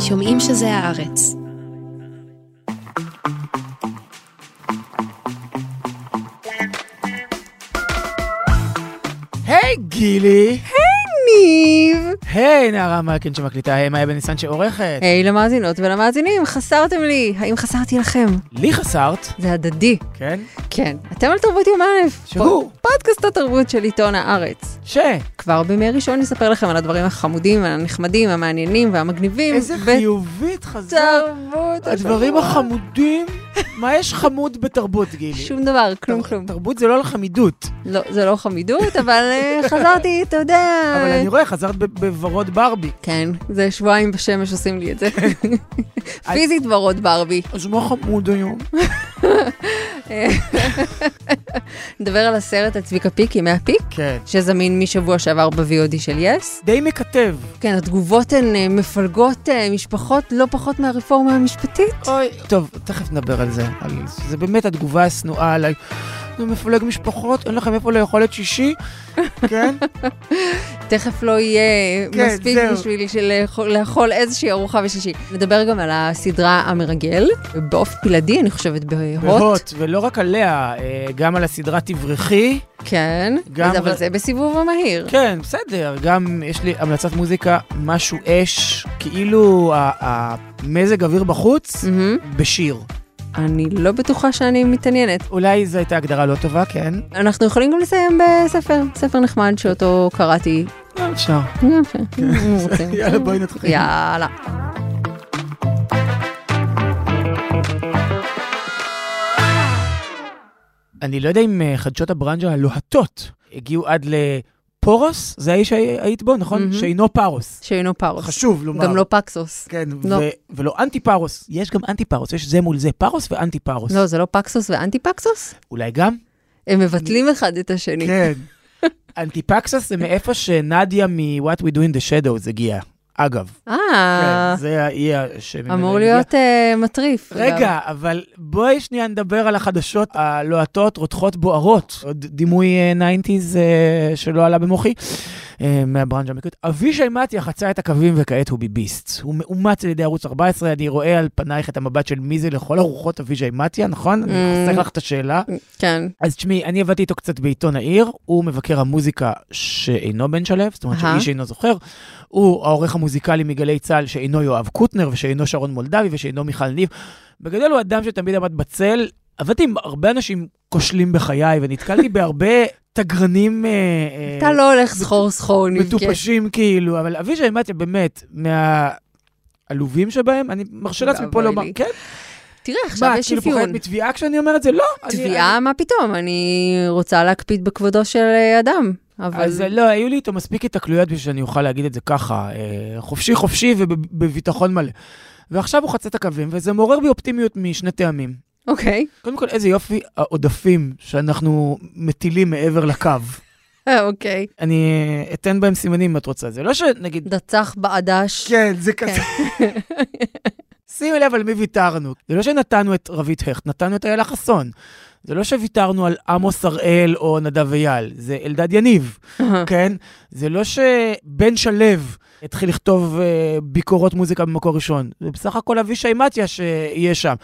שומעים שזה הארץ. היי גילי! ניב! היי נערה מלכין שמקליטה, היי מאיה בניסן שעורכת. היי למאזינות ולמאזינים, חסרתם לי. האם חסרתי לכם? לי חסרת, זה הדדי. כן? כן. אתם על תרבות יום א'. שהוא? פודקאסט התרבות של עיתון הארץ. ש... כבר בימי ראשון נספר לכם על הדברים החמודים, הנחמדים, המעניינים והמגניבים. איזה ב- חיובית חזרת. תרבות הדברים. החמודים, מה יש חמוד בתרבות, גילי? שום דבר, כלום כלום. תרבות זה לא לחמידות. לא, זה לא חמידות, אבל אה, חזרתי, אתה יודע. אבל אני רואה, חזרת ב- בוורוד ברבי. כן, זה שבועיים בשמש עושים לי את זה. פיזית ורוד ברבי. אז מה חמוד היום? נדבר על הסרט על צביקה פיק, ימי הפיק, כן. שזמין משבוע שעבר ב-VOD של יס. די מקטב. כן, התגובות הן אה, מפלגות אה, משפחות לא פחות מהרפורמה המשפטית. אוי, טוב, תכף נדבר על זה. על... זה באמת התגובה השנואה עליי. זה מפלג משפחות, אין לכם איפה לאכול את שישי? כן? תכף לא יהיה כן, מספיק זהו. בשביל של- לאכול- לאכול איזושהי ארוחה בשישי. נדבר גם על הסדרה המרגל, באופן בלעדי, אני חושבת, בהוט. בהוט, ולא רק עליה, אה, גם על הסדרה תברכי. כן, גם אבל ר- זה בסיבוב המהיר. כן, בסדר, גם יש לי המלצת מוזיקה, משהו אש, כאילו המזג אוויר בחוץ, מהמם. בשיר. אני לא בטוחה שאני מתעניינת. אולי זו הייתה הגדרה לא טובה, כן? אנחנו יכולים גם לסיים בספר, ספר נחמד שאותו קראתי. אה, אפשר. יפה, אם רוצים. יאללה, בואי נתחיל. יאללה. אני לא יודע אם אה, חדשות הברנז'ה הלוהטות הגיעו עד לפורוס, זה האי שהיית בו, נכון? מהמם. שאינו פרוס. שאינו פרוס. חשוב לומר. גם לא פקסוס. כן, לא. ו- ולא אנטי פרוס, יש גם אנטי פרוס, יש זה מול זה, פרוס ואנטי פרוס. לא, זה לא פקסוס ואנטי פקסוס? אולי גם? הם מבטלים אחד את השני. כן. אנטיפקסס זה מאיפה שנדיה מ-What We Do in the Shadows הגיעה. אגב, אה, כן, זה האי שממנו אמור. להיות אה, מטריף. רגע, אבל בואי שנייה נדבר על החדשות הלוהטות, רותחות, בוערות. עוד דימוי אה, 90's אה, שלא עלה במוחי, מהברנז'ה המקורית. אבישי מתיה חצה את הקווים וכעת הוא ביביסט. הוא מאומץ על ידי ערוץ 14, אני רואה על פנייך את המבט של מי זה לכל הרוחות אבישי מתיה, נכון? אני Mm. חוסך לך את השאלה. כן. אז תשמעי, אני עבדתי איתו קצת בעיתון העיר, הוא מבקר המוזיקה שאינו בן שלו, זאת אומרת. שאיש אינו זוכר, הוא העורך המוזיקלי מגלי צה"ל שאינו יואב קוטנר ושאינו שרון מולדבי ושאינו מיכל ניב. בגדול הוא אדם שתמיד עמד בצל. עבדתי עם הרבה אנשים כושלים בחיי ונתקלתי בהרבה תגרנים אה, אה, אתה לא הולך סחור סחור, נבכה. מטופשים כאילו, אבל אבישי מתיה באמת מהעלובים שבהם, אני מרשה לעצמי פה לומר. כן? תראה, עכשיו מה, יש כאילו אפיון. פוחדת מתביעה כשאני אומר את זה? לא. תביעה, מה פתאום? אני רוצה להקפיד בכבודו של אה, אדם. אבל... אז לא, היו לי איתו מספיק התקלויות בשביל שאני אוכל להגיד את זה ככה, אה, חופשי חופשי ובביטחון מלא. ועכשיו הוא חצה את הקווים, וזה מעורר בי אופטימיות משני טעמים. אוקיי. קודם כל, איזה יופי העודפים שאנחנו מטילים מעבר לקו. אה, אוקיי. אני אתן בהם סימנים אם את רוצה. זה לא שנגיד... דצח בעדש. כן, זה כזה. שימי לב על מי ויתרנו. זה לא שנתנו את רבית הכט, נתנו את איילה חסון. זה לא שוויתרנו על עמוס הראל או נדב אייל, זה אלדד יניב. כן? זה לא שבן שלו התחיל לכתוב uh, ביקורות מוזיקה במקור ראשון, זה בסך הכל אבישי מתיה שיהיה שם.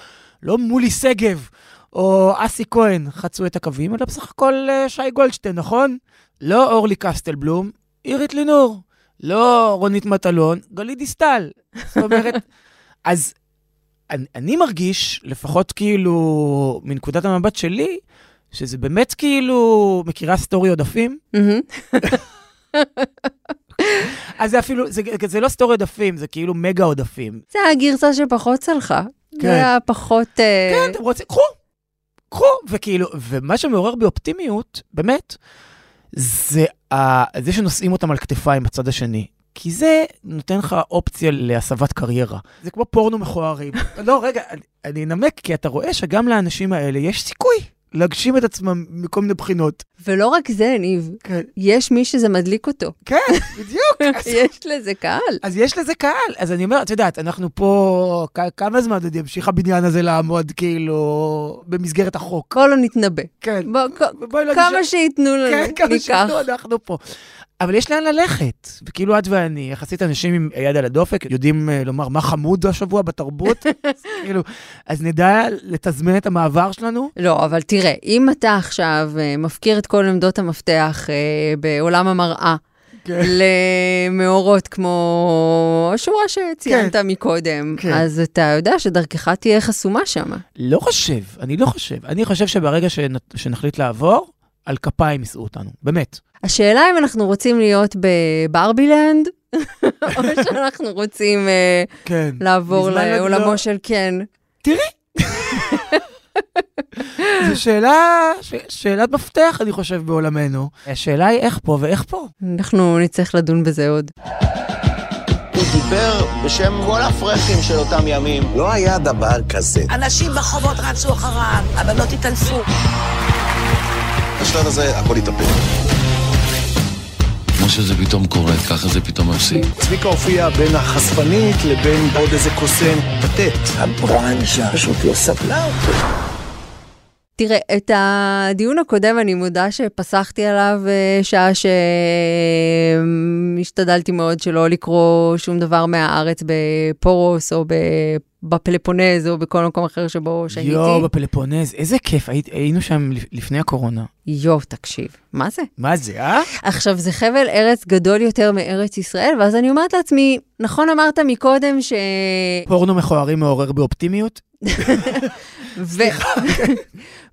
לא מולי שגב או אסי כהן חצו את הקווים, אלא בסך הכל uh, שי גולדשטיין, נכון? לא אורלי קסטלבלום, אירית לינור. לא רונית מטלון, גלית דיסטל. זאת אומרת, אז אני, אני מרגיש, לפחות כאילו מנקודת המבט שלי, שזה באמת כאילו, מכירה סטורי עודפים? אז זה אפילו, זה, זה לא סטורי עודפים, זה כאילו מגה עודפים. זה הגרסה שפחות צלחה. כן. זה היה פחות... אה, כן, אתם רוצים, קחו, קחו. וכאילו, ומה שמעורר בי אופטימיות, באמת, זה ה, זה שנושאים אותם על כתפיים בצד השני. כי זה נותן לך אופציה להסבת קריירה. זה כמו פורנו מכוערים. לא, רגע, אני, אני אנמק, כי אתה רואה שגם לאנשים האלה יש סיכוי להגשים את עצמם מכל מיני בחינות. ולא רק זה, ניב, כן, יש מי שזה מדליק אותו. כן, בדיוק. אז- יש לזה קהל. אז יש לזה קהל. אז אני אומר, את יודעת, אנחנו פה, כמה זמן עוד ימשיך הבניין הזה לעמוד, כאילו, במסגרת החוק? בוא לא נתנבא. כן. בוא, בואי לא כמה נשאר- שייתנו לנו, כן, כמה ניקח. שייתנו, אנחנו פה. אבל יש לאן ללכת. וכאילו את ואני, יחסית אנשים עם יד על הדופק, יודעים uh, לומר מה חמוד השבוע בתרבות, אז כאילו, אז נדע לתזמן את המעבר שלנו. לא, אבל תראה, אם אתה עכשיו uh, מפקיר את כל עמדות המפתח uh, בעולם המראה, כן. למאורות כמו השורה שציינת כן. מקודם, כן. אז אתה יודע שדרכך תהיה חסומה שם. לא חושב, אני לא חושב. אני חושב שברגע שנחליט לעבור, על כפיים יישאו אותנו, באמת. השאלה אם אנחנו רוצים להיות בברבילנד, או שאנחנו רוצים uh, כן. לעבור לעולמו לא... של כן. תראי. זו שאלה, ש... שאלת מפתח, אני חושב, בעולמנו. השאלה היא איך פה ואיך פה. אנחנו נצטרך לדון בזה עוד. הוא דיבר בשם כל הפרחים של אותם ימים. לא היה דבר כזה. אנשים ברחובות רצו אחריו, הבנות התעלפו. בשלב הזה הכל התהפך. כמו שזה פתאום קורה, ככה זה פתאום מפסיק. צביקה הופיע בין החשפנית לבין עוד איזה קוסם פתט. הברנז'ה פשוט לא סבלה אותו. תראה, את הדיון הקודם, אני מודה שפסחתי עליו אה, שעה שהשתדלתי מאוד שלא לקרוא שום דבר מהארץ בפורוס או בפלפונז או בכל מקום אחר שבו שהייתי. יואו, בפלפונז, איזה כיף, היית, היינו שם לפני הקורונה. יואו, תקשיב, מה זה? מה זה, אה? עכשיו, זה חבל ארץ גדול יותר מארץ ישראל, ואז אני אומרת לעצמי, נכון אמרת מקודם ש... פורנו מכוערים מעורר באופטימיות?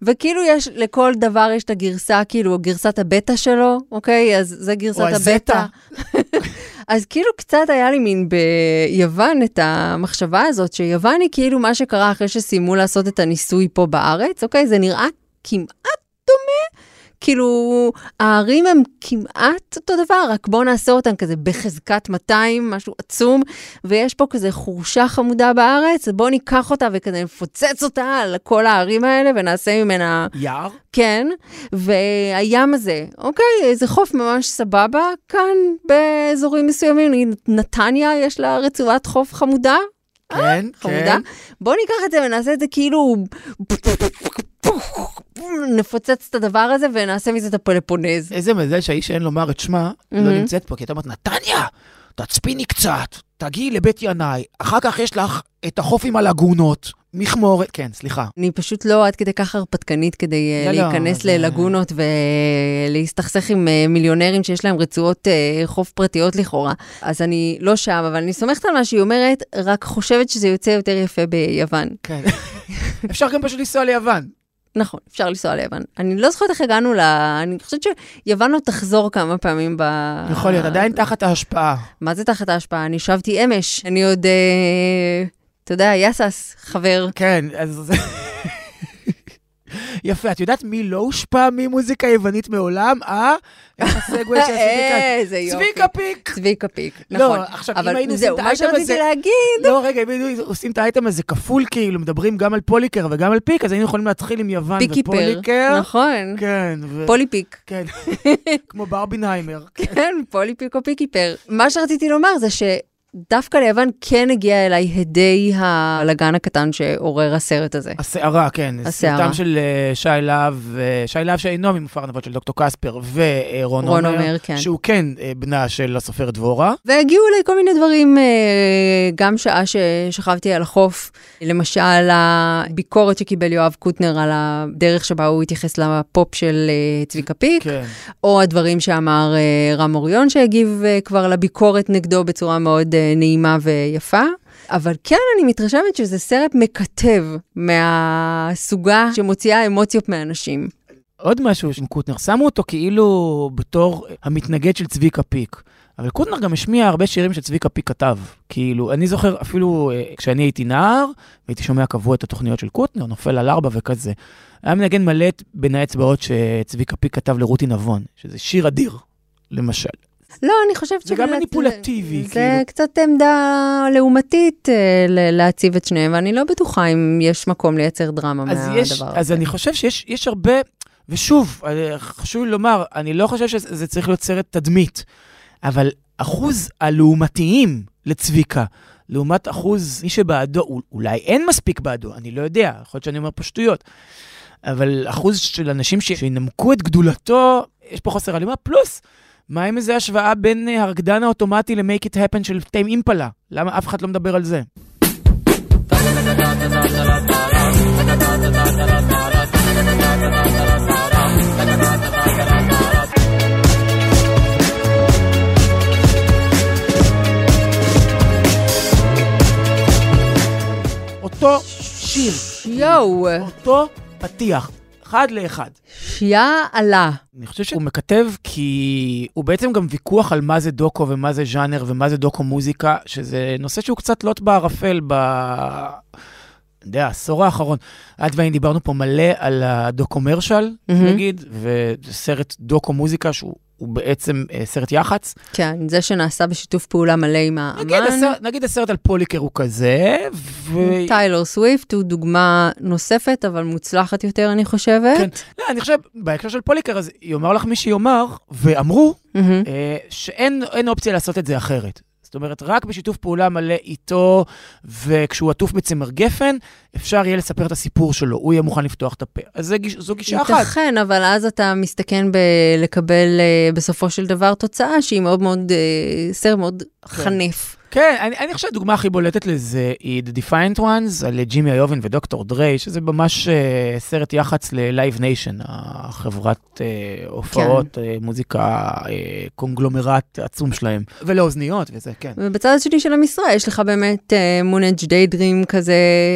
וכאילו יש, לכל דבר יש את הגרסה, כאילו, גרסת הבטא שלו, אוקיי? אז זה גרסת הבטא. אז כאילו קצת היה לי מין ביוון את המחשבה הזאת, שיוון היא כאילו מה שקרה אחרי שסיימו לעשות את הניסוי פה בארץ, אוקיי? זה נראה כמעט. כאילו, הערים הם כמעט אותו דבר, רק בואו נעשה אותם כזה בחזקת 200, משהו עצום, ויש פה כזה חורשה חמודה בארץ, בואו ניקח אותה וכזה נפוצץ אותה על כל הערים האלה ונעשה ממנה... יער? כן, והים הזה, אוקיי, זה חוף ממש סבבה כאן באזורים מסוימים, נתניה יש לה רצועת חוף חמודה. כן, אה, כן. חמודה. בואו ניקח את זה ונעשה את זה כאילו... נפוצץ את הדבר הזה ונעשה מזה את הפלפונז. איזה מזל שהאיש שאין לומר את שמה לא נמצאת פה, כי אתה אומרת, נתניה, תצפיני קצת, תגיעי לבית ינאי, אחר כך יש לך את החוף עם הלגונות. מכמורת, כן, סליחה. אני פשוט לא עד כדי כך הרפתקנית כדי אה, לא, לא להיכנס לא, ללגונות זה... ולהסתכסך עם אה, מיליונרים שיש להם רצועות אה, חוף פרטיות לכאורה. אז אני לא שם, אבל אני סומכת על מה שהיא אומרת, רק חושבת שזה יוצא יותר יפה ביוון. כן. אפשר גם פשוט לנסוע ליוון. נכון, אפשר לנסוע ליוון. אני לא זוכרת איך הגענו ל... אני חושבת שיוון עוד תחזור כמה פעמים ב... יכול להיות, עדיין תחת ההשפעה. מה זה תחת ההשפעה? אני שבתי אמש. אני עוד, אה, אתה יודע, יאסס, חבר. כן, אז... יפה, את יודעת מי לא הושפע ממוזיקה יוונית מעולם? אה? איך הסגווי שעשיתי כאן? איזה יופי. צביקה פיק. צביקה פיק, לא, נכון. לא, עכשיו, אם היינו עושים את האייטם הזה... זהו, מה שרציתי להגיד... לא, רגע, אם היינו עושים את האייטם הזה כפול, כאילו, מדברים גם על פוליקר וגם על פיק, אז היינו יכולים להתחיל עם יוון ופוליקר. נכון. כן. פוליפיק. כן. כמו ברבינהיימר. כן, פוליפיק או פיקיפר. מה שרציתי לומר זה ש... דווקא ליוון כן הגיע אליי הדי הבלגן הקטן שעורר הסרט הזה. הסערה, כן. הסערה. סרטם של uh, שי להב, uh, שי להב שאינו ממופע ארנבות של דוקטור קספר ורון רון עומר, עומר כן. שהוא כן uh, בנה של הסופר דבורה. והגיעו אליי כל מיני דברים, גם שעה ששכבתי על החוף, למשל הביקורת שקיבל יואב קוטנר על הדרך שבה הוא התייחס לפופ של צביקה פיק, כן. או הדברים שאמר רם אוריון שהגיב כבר לביקורת נגדו בצורה מאוד... נעימה ויפה. אבל כן, אני מתרשמת שזה סרט מקטב מהסוגה שמוציאה אמוציות מאנשים. עוד משהו עם קוטנר, שמו אותו כאילו בתור המתנגד של צביקה פיק. אבל קוטנר גם השמיע הרבה שירים שצביקה פיק כתב. כאילו, אני זוכר אפילו uh, כשאני הייתי נער, והייתי שומע קבוע את התוכניות של קוטנר, נופל על ארבע וכזה. היה מנגן מלא בין האצבעות שצביקה פיק כתב לרותי נבון, שזה שיר אדיר, למשל. לא, אני חושבת זה גם מניפולטיבי. זה, כאילו. זה קצת עמדה לעומתית אה, להציב את שניהם, ואני לא בטוחה אם יש מקום לייצר דרמה מהדבר יש, הזה. אז אני חושב שיש הרבה, ושוב, אה, חשוב לי לומר, אני לא חושב שזה צריך להיות סרט תדמית, אבל אחוז הלעומתיים לצביקה, לעומת אחוז מי שבעדו, אולי אין מספיק בעדו, אני לא יודע, יכול להיות שאני אומר פה שטויות, אבל אחוז של אנשים שינמקו את גדולתו, יש פה חוסר הלימה, פלוס מה עם איזה השוואה בין אה, הרקדן האוטומטי ל-Make It Happen של טיים אימפלה? למה אף אחד לא מדבר על זה? אותו שיר, יואו, אותו פתיח, אחד לאחד. יאללה. אני חושב שהוא מקטב כי הוא בעצם גם ויכוח על מה זה דוקו ומה זה ז'אנר ומה זה דוקו מוזיקה, שזה נושא שהוא קצת לוט בערפל ב... אני יודע, העשור האחרון. את ואני דיברנו פה מלא על הדוקומרשל, מהמם. נגיד, וסרט דוקו מוזיקה שהוא הוא בעצם אה, סרט יח"צ. כן, זה שנעשה בשיתוף פעולה מלא עם נגיד האמן. הסרט, נגיד הסרט על פוליקר הוא כזה, ו... טיילור סוויפט הוא דוגמה נוספת, אבל מוצלחת יותר, אני חושבת. כן. לא, אני חושב, בהקשר של פוליקר, אז יאמר לך מי שיאמר, ואמרו, מהמם. אה, שאין אין אופציה לעשות את זה אחרת. זאת אומרת, רק בשיתוף פעולה מלא איתו, וכשהוא עטוף בצמר גפן, אפשר יהיה לספר את הסיפור שלו, הוא יהיה מוכן לפתוח את הפה. אז זו גישה אחת. ייתכן, אבל אז אתה מסתכן בלקבל אה, בסופו של דבר תוצאה שהיא מאוד מאוד, אה, סרט מאוד חנף. כן, אני, אני חושב שהדוגמה הכי בולטת לזה היא The Defiant Ones, על ג'ימי איובן ודוקטור דריי, שזה ממש uh, סרט יח"צ ל-Live Nation, החברת uh, הופעות, כן. uh, מוזיקה, uh, קונגלומרט עצום שלהם, ולאוזניות וזה, כן. ובצד השני של המשרעת יש לך באמת Moonage Daydream כזה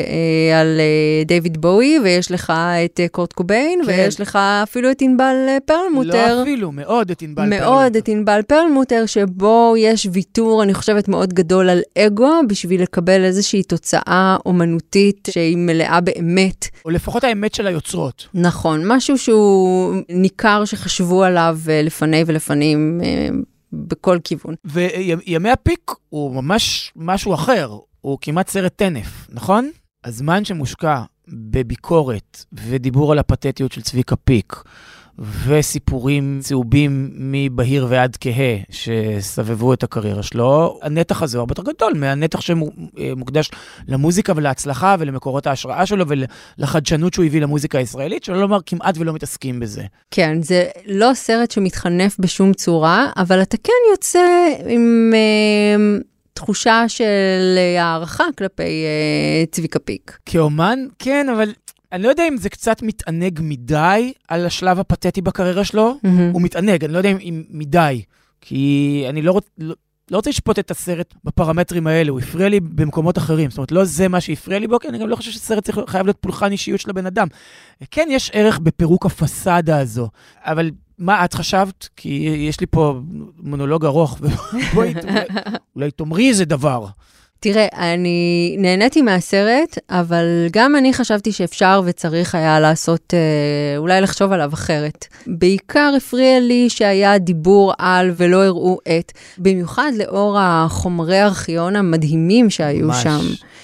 אה, על אה, דיוויד בואי, ויש לך את אה, קורט קוביין, כן. ויש לך אפילו את ענבל פרלמוטר. לא אפילו, מאוד את ענבל מאוד פרלמוטר. את ענבל פרלמוטר, שבו יש ויתור, אני חושבת, מאוד גדול על אגו, בשביל לקבל איזושהי תוצאה אומנותית שהיא מלאה באמת. או לפחות האמת של היוצרות. נכון, משהו שהוא ניכר שחשבו עליו אה, לפני ולפנים אה, בכל כיוון. וימי הפיק הוא ממש משהו אחר, הוא כמעט סרט טנף, נכון? הזמן שמושקע בביקורת ודיבור על הפתטיות של צביקה פיק, וסיפורים צהובים מבהיר ועד כהה שסבבו את הקריירה שלו, הנתח הזה הוא הרבה יותר גדול מהנתח שמוקדש למוזיקה ולהצלחה ולמקורות ההשראה שלו ולחדשנות שהוא הביא למוזיקה הישראלית, שלא לומר כמעט ולא מתעסקים בזה. כן, זה לא סרט שמתחנף בשום צורה, אבל אתה כן יוצא עם אה, תחושה של הערכה כלפי אה, צביקה פיק. כאומן, כן, אבל אני לא יודע אם זה קצת מתענג מדי על השלב הפתטי בקריירה שלו. הוא מתענג, אני לא יודע אם, אם מדי, כי אני לא, רוצ, לא, לא רוצה לשפוט את הסרט בפרמטרים האלה, הוא הפריע לי במקומות אחרים. זאת אומרת, לא זה מה שהפריע לי בו, כי אני גם לא חושב שסרט צריך, חייב להיות פולחן אישיות של הבן אדם. כן, יש ערך בפירוק הפסאדה הזו, אבל מה את חשבת? כי יש לי פה מונולוג ארוך, ובואי, אולי תאמרי איזה דבר. תראה, אני נהניתי מהסרט, אבל גם אני חשבתי שאפשר וצריך היה לעשות, אה, אולי לחשוב עליו אחרת. בעיקר הפריע לי שהיה דיבור על ולא הראו את, במיוחד לאור החומרי ארכיון המדהימים שהיו ממש. שם.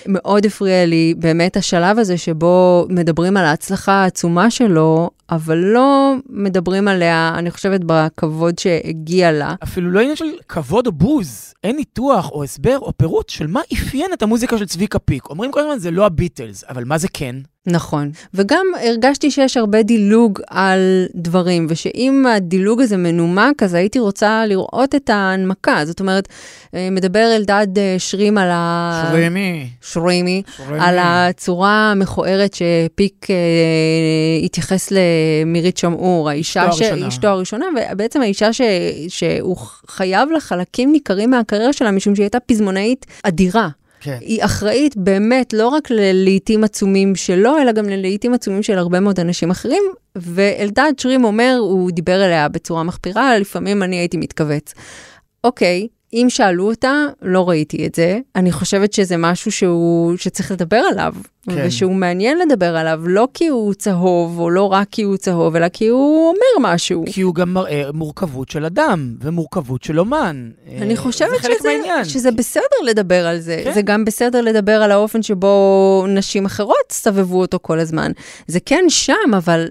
מאוד הפריע לי באמת השלב הזה שבו מדברים על ההצלחה העצומה שלו, אבל לא מדברים עליה, אני חושבת, בכבוד שהגיע לה. אפילו לא עניין של כבוד או בוז. אין ניתוח או הסבר או פירוט של מה אפיין את המוזיקה של צביקה פיק. אומרים כל הזמן, זה לא הביטלס, אבל מה זה כן? נכון. וגם הרגשתי שיש הרבה דילוג על דברים, ושאם הדילוג הזה מנומק, אז הייתי רוצה לראות את ההנמקה. זאת אומרת, אה, מדבר אלדד אה, שרים על ה... שרימי. שרימי. שרימי. על הצורה המכוערת שפיק אה, התייחס למירית שמעור, האישה אשתו ש... הראשונה. אשתו הראשונה, ובעצם האישה ש... שהוא חייב לה חלקים ניכרים מהקריירה שלה, משום שהיא הייתה פזמונאית אדירה. כן. היא אחראית באמת לא רק ללעיתים עצומים שלו, אלא גם ללעיתים עצומים של הרבה מאוד אנשים אחרים. ואלדד שרים אומר, הוא דיבר אליה בצורה מחפירה, לפעמים אני הייתי מתכווץ. אוקיי, אם שאלו אותה, לא ראיתי את זה. אני חושבת שזה משהו שהוא, שצריך לדבר עליו, כן. ושהוא מעניין לדבר עליו, לא כי הוא צהוב, או לא רק כי הוא צהוב, אלא כי הוא אומר משהו. כי הוא גם מראה מורכבות של אדם ומורכבות של אומן. אני אה, חושבת שזה. שזה בסדר לדבר על זה. כן. זה גם בסדר לדבר על האופן שבו נשים אחרות סבבו אותו כל הזמן. זה כן שם, אבל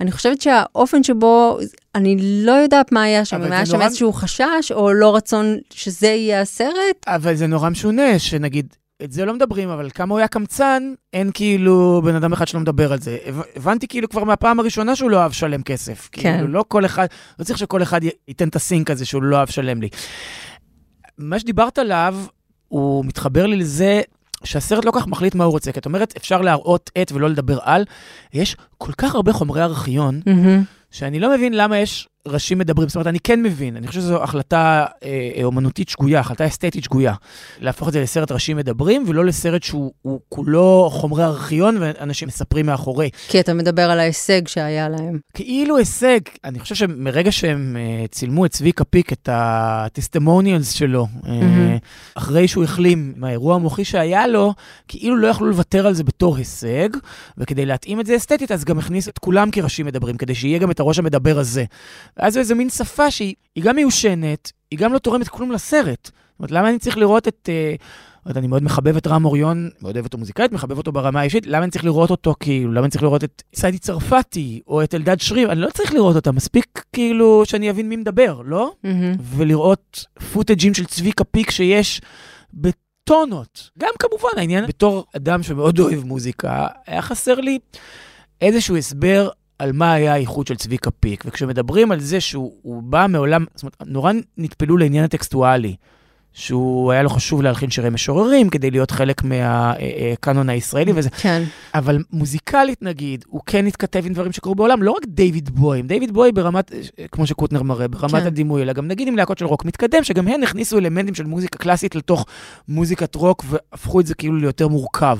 אני חושבת שהאופן שבו, אני לא יודעת מה היה שם, אם היה שם נורא- איזשהו חשש, או לא רצון שזה יהיה הסרט. אבל זה נורא משונה, שנגיד, את זה לא מדברים, אבל כמה הוא היה קמצן, אין כאילו בן אדם אחד שלא מדבר על זה. הב- הבנתי כאילו כבר מהפעם הראשונה שהוא לא אוהב לשלם כסף. כן. כאילו, לא כל אחד, לא צריך שכל אחד ייתן את הסינק הזה שהוא לא אוהב לשלם לי. מה שדיברת עליו, הוא מתחבר לי לזה שהסרט לא כך מחליט מה הוא רוצה. כי את אומרת, אפשר להראות את ולא לדבר על. יש כל כך הרבה חומרי ארכיון, מהמם. שאני לא מבין למה יש ראשים מדברים. זאת אומרת, אני כן מבין, אני חושב שזו החלטה אה, אה, אומנותית שגויה, החלטה אסתטית שגויה. להפוך את זה לסרט ראשים מדברים, ולא לסרט שהוא הוא כולו חומרי ארכיון ואנשים מספרים מאחורי. כי אתה מדבר על ההישג שהיה להם. כאילו הישג, אני חושב שמרגע שהם אה, צילמו את צביקה פיק, את הטסטימוניאלס שלו, אה, מהמם. אחרי שהוא החלים מהאירוע המוחי שהיה לו, כאילו לא יכלו לוותר על זה בתור הישג, וכדי להתאים את זה אסתטית, אז גם הכניס את כולם כראשים מדברים, כדי שיהיה גם את הראש המדבר הזה. ואז זו איזו מין שפה שהיא היא גם מיושנת, היא גם לא תורמת כלום לסרט. זאת אומרת, למה אני צריך לראות את... אה, לא אני מאוד מחבב את רם אוריון, מאוד אוהב אותו מוזיקאית, מחבב אותו ברמה האישית, למה אני צריך לראות אותו כאילו, למה אני צריך לראות את סיידי צרפתי, או את אלדד שרים, אני לא צריך לראות אותם, מספיק כאילו שאני אבין מי מדבר, לא? מהמם. ולראות פוטג'ים של צביקה פיק שיש בטונות. גם כמובן העניין, בתור אדם שמאוד אוהב מוזיקה, היה חסר לי איזשהו הסבר על מה היה האיכות של צביקה פיק. וכשמדברים על זה שהוא הוא בא מעולם, זאת אומרת, נורא נטפלו לעניין הטקסטואלי. שהוא היה לו חשוב להלחין שירי משוררים כדי להיות חלק מהקאנון הישראלי וזה. כן. אבל מוזיקלית נגיד, הוא כן התכתב עם דברים שקרו בעולם, לא רק דיוויד בוי, דיוויד בוי ברמת, אה, כמו שקוטנר מראה, ברמת כן. הדימוי, אלא גם נגיד עם להקות של רוק מתקדם, שגם הן הכניסו אלמנטים של מוזיקה קלאסית לתוך מוזיקת רוק והפכו את זה כאילו ליותר מורכב.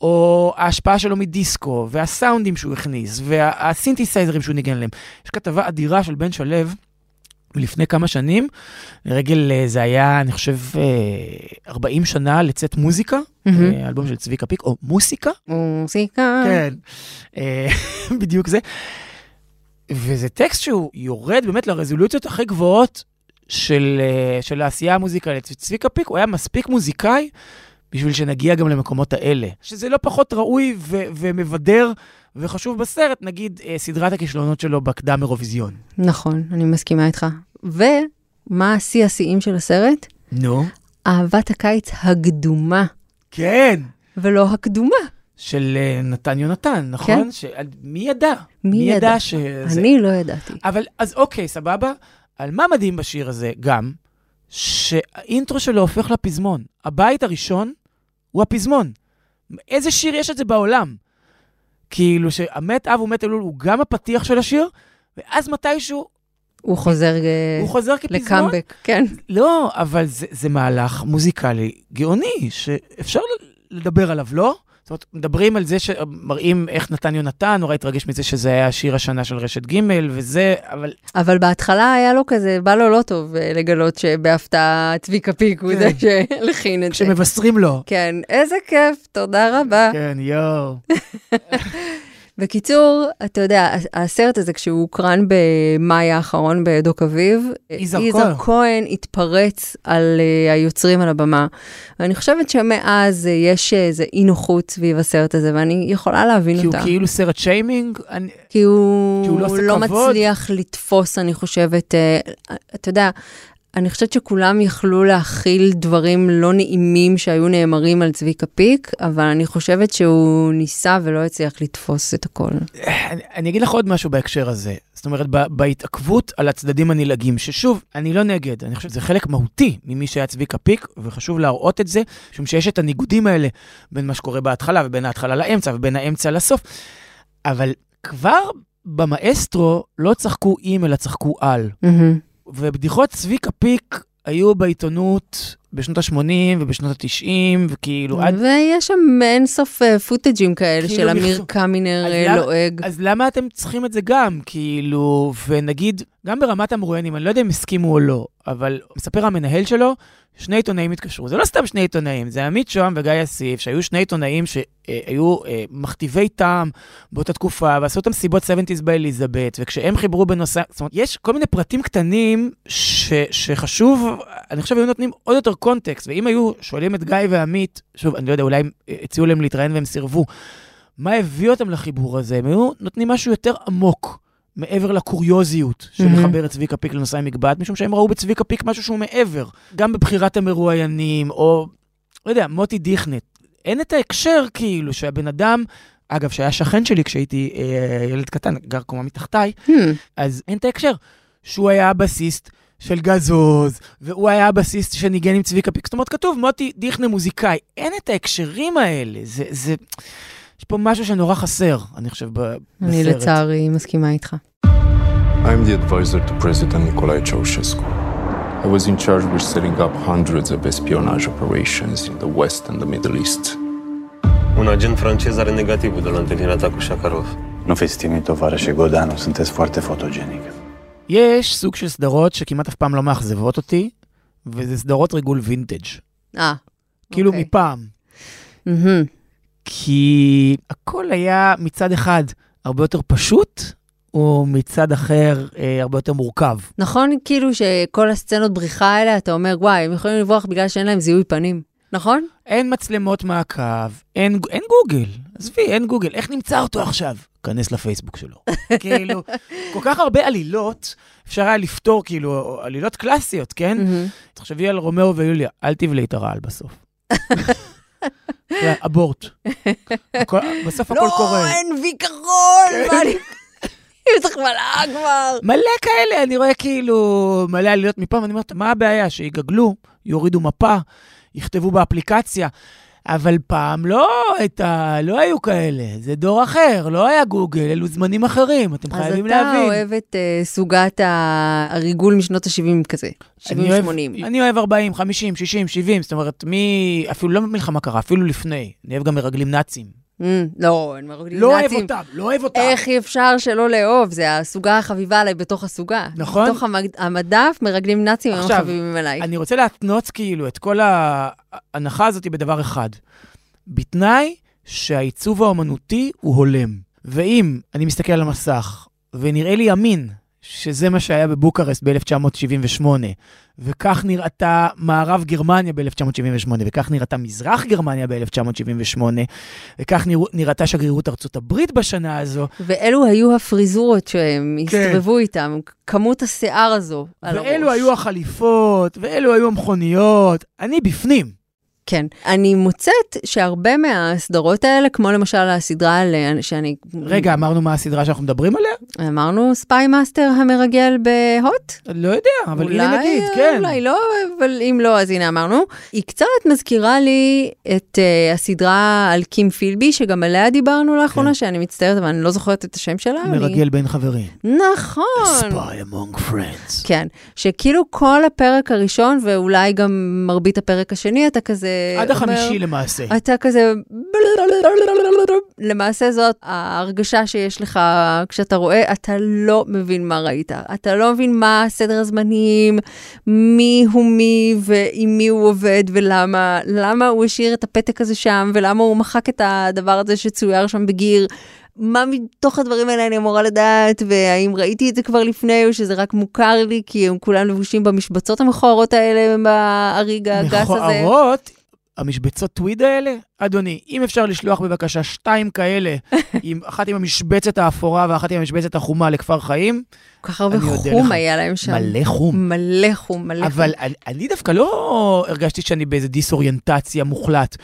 או ההשפעה שלו מדיסקו, והסאונדים שהוא הכניס, והסינתסייזרים שהוא ניגן להם. יש כתבה אדירה של בן שלו, לפני כמה שנים, לרגל, אה, זה היה, אני חושב, אה, 40 שנה לצאת מוזיקה. אה, אלבום של צביקה פיק, או מוסיקה, מוזיקה. כן, אה, בדיוק זה. וזה טקסט שהוא יורד באמת לרזולוציות הכי גבוהות של, אה, של העשייה המוזיקלית. צביקה פיק, הוא היה מספיק מוזיקאי בשביל שנגיע גם למקומות האלה. שזה לא פחות ראוי ו- ומבדר וחשוב בסרט, נגיד אה, סדרת הכישלונות שלו בקדם אירוויזיון. נכון, אני מסכימה איתך. ומה השיא השיאים של הסרט? נו. אהבת הקיץ הקדומה, כן. ולא הקדומה. של אה, נתן יונתן, נכון? כן. ש... מי ידע? מי ידע? שזה... אני לא ידעתי. אבל, אז אוקיי, סבבה. על מה מדהים בשיר הזה גם? שהאינטרו שלו הופך לפזמון. הבית הראשון הוא הפזמון. איזה שיר יש את זה בעולם? כאילו שהמת אב ומת אלול הוא גם הפתיח של השיר, ואז מתישהו הוא חוזר אה, הוא חוזר כפזמון. לקאמבק, כן. לא, אבל זה, זה מהלך מוזיקלי גאוני, שאפשר לדבר עליו, לא? זאת אומרת, מדברים על זה שמראים איך נתן יונתן, נורא התרגש מזה שזה היה שיר השנה של רשת ג' וזה, אבל אבל בהתחלה היה לו כזה, בא לו לא טוב אה, לגלות שבהפתעה צביקה פיק הוא כן. זה שהלחין את זה. כשמבשרים לו. כן, איזה כיף, תודה רבה. כן, יואו. בקיצור, אתה יודע, הסרט הזה, כשהוא הוקרן במאי האחרון בדוק אביב, יזהר כהן. כהן התפרץ על uh, היוצרים על הבמה. ואני חושבת שמאז uh, יש איזה אי נוחות סביב הסרט הזה, ואני יכולה להבין כי הוא אותה. כאילו סרט שיימינג, אני- כי הוא, כי הוא לא לא כבוד? מצליח לתפוס, אני חושבת, uh, אתה יודע, אני חושבת שכולם יכלו להכיל דברים לא נעימים שהיו נאמרים על צביקה פיק, אבל אני חושבת שהוא ניסה ולא הצליח לתפוס את הכל. אני, אני אגיד לך עוד משהו בהקשר הזה. זאת אומרת, ב, בהתעכבות על הצדדים הנלעגים, ששוב, אני לא נגד, אני חושב שזה חלק מהותי ממי שהיה צביקה פיק, וחשוב להראות את זה, משום שיש את הניגודים האלה בין מה שקורה בהתחלה ובין ההתחלה לאמצע ובין האמצע לסוף. אבל כבר במאסטרו לא צחקו עם, אלא צחקו על. מהמם. ובדיחות צביקה פיק היו בעיתונות בשנות ה-80 ובשנות ה-90, וכאילו עד... ויש שם אין סוף אה, פוטג'ים כאלה כאילו של אמיר קמינר אז אה, לועג. אז למה אתם צריכים את זה גם? כאילו, ונגיד, גם ברמת המרואיינים, אני לא יודע אם הסכימו או לא, אבל מספר המנהל שלו, שני עיתונאים התקשרו. זה לא סתם שני עיתונאים, זה עמית שוהם וגיא אסיף, שהיו שני עיתונאים שהיו אה, מכתיבי טעם באותה תקופה, ועשו את המסיבות 70's באליזבת, וכשהם חיברו בנושא, זאת אומרת, יש כל מיני פרטים קטנים ש, שחשוב, אני חושב, היו נותנים עוד יותר קונטקסט, ואם היו שואלים את גיא ועמית, שוב, אני לא יודע, אולי הם הציעו להם להתראיין והם סירבו, מה הביא אותם לחיבור הזה? הם היו נותנים משהו יותר עמוק, מעבר לקוריוזיות. לחבר את צביקה פיק לנושא המגבעת, משום שהם ראו בצביקה פיק משהו שהוא מעבר, גם בבחירת המרואיינים, או לא יודע, מוטי דיכנט, אין את ההקשר כאילו שהבן אדם, אגב, שהיה שכן שלי כשהייתי אה, ילד קטן, גר קומה מתחתיי, Hmm. אז אין את ההקשר שהוא היה הבסיסט של גזוז, והוא היה הבסיסט שניגן עם צביקה פיק. זאת אומרת, כתוב מוטי דיכנה מוזיקאי. אין את ההקשרים האלה. זה, זה... יש פה משהו שנורא חסר, אני חושב, בסרט. אני לצערי מסכימה איתך. I'm the advisor to President Nicolae Ceausescu. I was in charge with setting up hundreds of espionage operations in the West and the Middle East. Un agent francez are negativul de la întâlnirea ta cu Shakarov. Nu fiți timid, tovarășe Godanu, sunteți foarte fotogenic. יש סוג של סדרות שכמעט אף פעם לא מאכזבות אותי, וזה סדרות ריגול וינטג'. אה. כאילו אוקיי. מפעם. מהמם. כי הכל היה מצד אחד הרבה יותר פשוט, ומצד אחר אה, הרבה יותר מורכב. נכון, כאילו שכל הסצנות בריחה האלה, אתה אומר, וואי, הם יכולים לברוח בגלל שאין להם זיהוי פנים. נכון? אין מצלמות מעקב, אין, אין גוגל. עזבי, אין גוגל. איך נמצא אותו עכשיו? כנס לפייסבוק שלו. כאילו, כל כך הרבה עלילות, אפשר היה לפתור, כאילו, עלילות קלאסיות, כן? תחשבי על רומאו ויוליה, אל תבלעי את הרעל בסוף. abort. בסוף הכל לא, קורה. אין וי כחול, מה אני... צריך מלאה כבר. מלא כאלה, אני רואה כאילו מלא עלילות מפעם, אני אומרת, מה הבעיה? שיגגלו, יורידו מפה, יכתבו באפליקציה. אבל פעם לא הייתה, לא היו כאלה, זה דור אחר, לא היה גוגל, אלו זמנים אחרים, אתם אז חייבים אתה להבין. אוהב את אה, סוגת הריגול משנות ה-70 כזה. אני אוהב- 70-80. אני אוהב 40, 50, 60, 70, זאת אומרת, מי... אפילו לא מלחמה קרה, אפילו לפני. אני אוהב גם מרגלים נאצים. אמ, לא, אין מרגלים לא אוהב. אותם, לא אוהב אותם. איך אי אפשר שלא לאהוב? זה הסוגה החביבה עליי בתוך הסוגה. נכון. בתוך המדף, מרגלים נאצים הם חביבים עליי. אני רוצה להתנות כאילו את כל ההנחה הזאת בדבר אחד. בתנאי שהעיצוב האומנותי הוא הולם. ואם אני מסתכל על המסך, ונראה לי אמין שזה מה שהיה בבוקרשט ב-1978, וכך נראתה מערב גרמניה ב-1978, וכך נראתה מזרח גרמניה ב-1978, וכך נראתה שגרירות ארצות הברית בשנה הזו, ואלו היו הפריזורות שהם כן. הסתובבו איתם, כמות השיער הזו על הראש. ואלו היו החליפות, ואלו היו המכוניות, אני בפנים. כן. אני מוצאת שהרבה מהסדרות האלה, כמו למשל הסדרה על... שאני... רגע, אמרנו מה הסדרה שאנחנו מדברים עליה? אמרנו Spy Master המרגל בהוט? לא יודע, אבל אולי, הנה נגיד, כן. אולי לא, אבל אם לא, אז הנה אמרנו. היא קצת מזכירה לי את uh, הסדרה על קים פילבי, שגם עליה דיברנו לאחרונה, כן. שאני מצטערת, אבל אני לא זוכרת את השם שלה. אני- מרגל בין חברים. נכון. spy among friends. כן, שכאילו כל הפרק הראשון, ואולי גם מרבית הפרק השני, אתה כזה... עד אומר- החמישי למעשה. אתה כזה... למעשה זאת ההרגשה שיש לך כשאתה רואה, אתה לא מבין מה ראית. אתה לא מבין מה סדר הזמנים, מי הוא מי ועם מי הוא עובד ולמה. למה הוא השאיר את הפתק הזה שם, ולמה הוא מחק את הדבר הזה שצויר שם בגיר. מה מתוך הדברים האלה אני אמורה לדעת, והאם ראיתי את זה כבר לפני, או שזה רק מוכר לי, כי הם כולם לבושים במשבצות המכוערות האלה, באריג הגס הזה. מכוערות, המשבצות טוויד האלה, אדוני, אם אפשר לשלוח בבקשה שתיים כאלה, עם, אחת עם המשבצת האפורה ואחת עם המשבצת החומה לכפר חיים, כל כך הרבה חום לך. היה להם שם. מלא חום. מלא חום, מלא אבל אני, אני דווקא לא הרגשתי שאני באיזה דיסאוריינטציה מוחלט.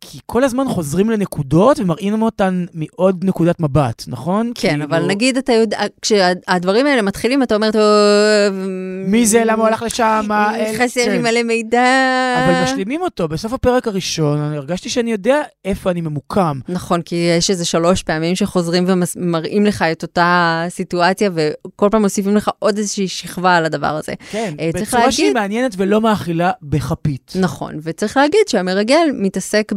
כי כל הזמן חוזרים לנקודות ומראים אותן מעוד נקודת מבט, נכון? כן, כאילו, אבל נגיד אתה יודע, כשהדברים האלה מתחילים, אתה אומר. מי זה, למה הוא הלך לשם? חסר לי כן. מלא מידע. אבל משלימים אותו. בסוף הפרק הראשון, אני הרגשתי שאני יודע איפה אני ממוקם. נכון, כי יש איזה שלוש פעמים שחוזרים ומראים לך את אותה סיטואציה, וכל פעם מוסיפים לך עוד איזושהי שכבה על הדבר הזה. כן, אה, בצורה שהיא להגיד- מעניינת ולא מאכילה בכפית. נכון, וצריך להגיד שהמרגל מתעסק